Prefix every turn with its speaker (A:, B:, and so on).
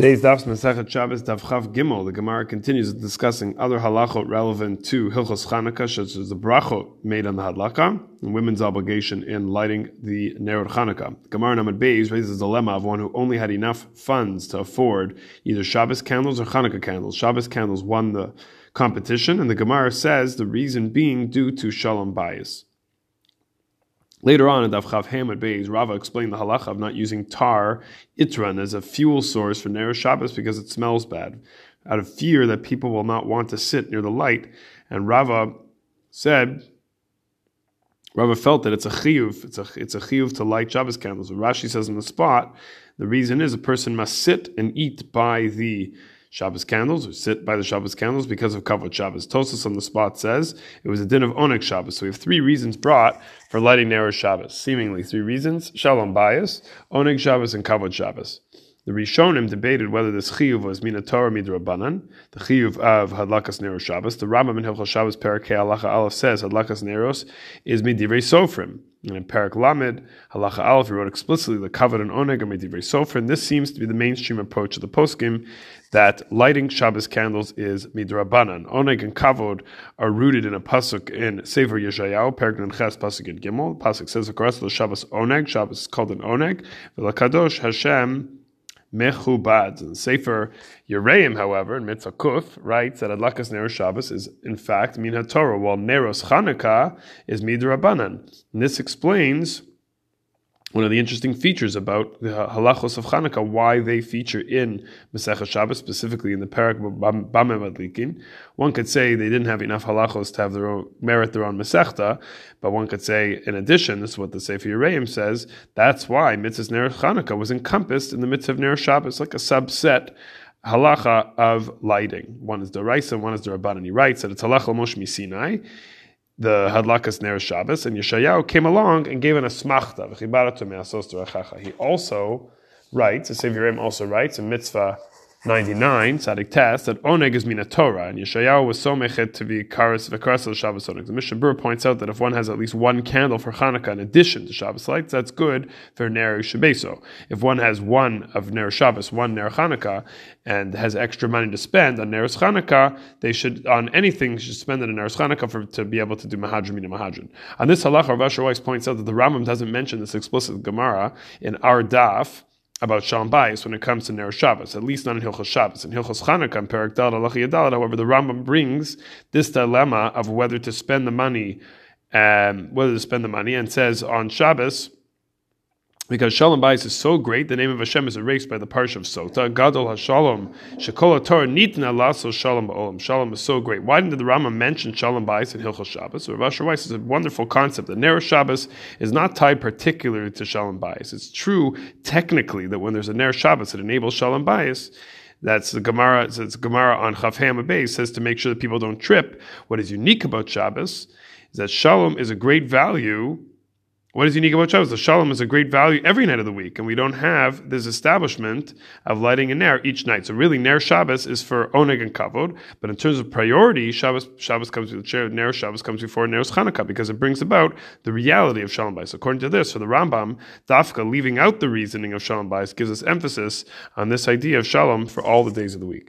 A: Today's Daf's Masechet Shabbos Daf Chav Gimel. The Gemara continues discussing other halachot relevant to Hilchos Chanukah, such as the brachot made on the hadlaka and women's obligation in lighting the Nerot Chanukah. The Gemara Namad Beis raises the dilemma of one who only had enough funds to afford either Shabbos candles or Chanukah candles. Shabbos candles won the competition, and the Gemara says the reason being due to Shalom Bayis. Later on in Daf Chav Beis, Rava explained the halacha of not using tar itran as a fuel source for Ner Shabbos because it smells bad, out of fear that people will not want to sit near the light. And Rava said, Rava felt that it's a chiyuv, it's a, it's a chiyuv to light Shabbos candles. Rashi says on the spot, the reason is a person must sit and eat by the Shabbos candles or sit by the Shabbos candles because of Kavod Shabbos. Tosfos on the spot says it was a din of Oneg Shabbos. So we have three reasons brought for lighting Nero Shabbos. Seemingly three reasons: Shalom Bayis, Oneg Shabbos, and Kavod Shabbos. The Rishonim debated whether this chiyuv was mina Torah midrabanan, the chiyuv of hadlakas neros Shabbos. The Rambam in Hilchos Shabbos Perak Halacha Aleph says hadlakas neros is midivrei sofrim. And in Perak Lamed Halacha Aleph, he wrote explicitly the kavod and oneg are midivrei sofrim. This seems to be the mainstream approach of the poskim that lighting Shabbos candles is midrabanan. Oneg and kavod are rooted in a pasuk in Sefer Yeshayahu, Perak Ches pasuk in Gimel. The pasuk says the Shabbos oneg. Shabbos is called an oneg. V'lakadosh Hashem mechubad. And Sefer Yereim, however, in Mitzvah Kuf, writes that Adlakas Neros Shabbos is in fact Min Torah, while Neros Chanukah is Midrabanan. And this explains one of the interesting features about the halachos of Hanukkah, why they feature in Masechah Shabbos, specifically in the Parak Bameh Madlikin. One could say they didn't have enough halachos to have their own merit their own Masechta, but one could say, in addition, this is what the Sefer Yereim says, that's why Mitzvah Ner Hanukkah was encompassed in the Mitzvah Ner Shabbos, like a subset halacha of lighting. One is the Raisa, one is the Rabban, and he writes that it's halacha Moshe Sinai the Hadlakas Ner Shabbos, and Yeshayahu came along and gave an asmachta. He also writes, the Sevirim also writes a Mitzvah 99, Tzadik Tes, that Oneg is mina Torah, and Yeshayahu was so mechet to be karas v'karas Shabbos Oneg. The Mishnah Berurah points out that if one has at least one candle for Hanukkah in addition to Shabbos lights, that's good for Ner Shabbeso. If one has one of Ner Shabbos, one Ner Hanukkah, and has extra money to spend on Ner Hanukkah, they should, on anything, should spend it on Ner Hanukkah for, to be able to do Mahadrim mina Mahadrim. On this halacha, Rav Weiss points out that the Rambam doesn't mention this explicit Gemara in our daf, about Shalom Bayis when it comes to Ner Shabbos, at least not in Hilchos Shabbos. In Hilchos Chanukah Perak Dal Yadalat, however, the Rambam brings this dilemma of whether to spend the money, um, whether to spend the money, and says on Shabbos because Shalom Bayis is so great, the name of Hashem is erased by the parsha of Sota. Gadol HaShalom, Shekola Torah Nitna Lasso Shalom Ba'olam. Shalom is so great. Why didn't the Rama mention Shalom Bayis in Hilchos Shabbos? So Rav Asher Weiss is a wonderful concept. The Ner Shabbos is not tied particularly to Shalom Bayis. It's true technically that when there's a Ner Shabbos, it enables Shalom Bayis. That's the Gemara. It's Gemara on Chafham Bay says to make sure that people don't trip. What is unique about Shabbos is that Shalom is a great value what is unique about Shabbos? The Shalom is a great value every night of the week, and we don't have this establishment of lighting a Ner each night. So really, Ner Shabbos is for Oneg and Kavod, but in terms of priority, Shabbos, Shabbos comes before Ner Shabbos comes before Ner's Chanukah because it brings about the reality of Shalom Bais. According to this, for the Rambam, Dafka leaving out the reasoning of Shalom Bais gives us emphasis on this idea of Shalom for all the days of the week.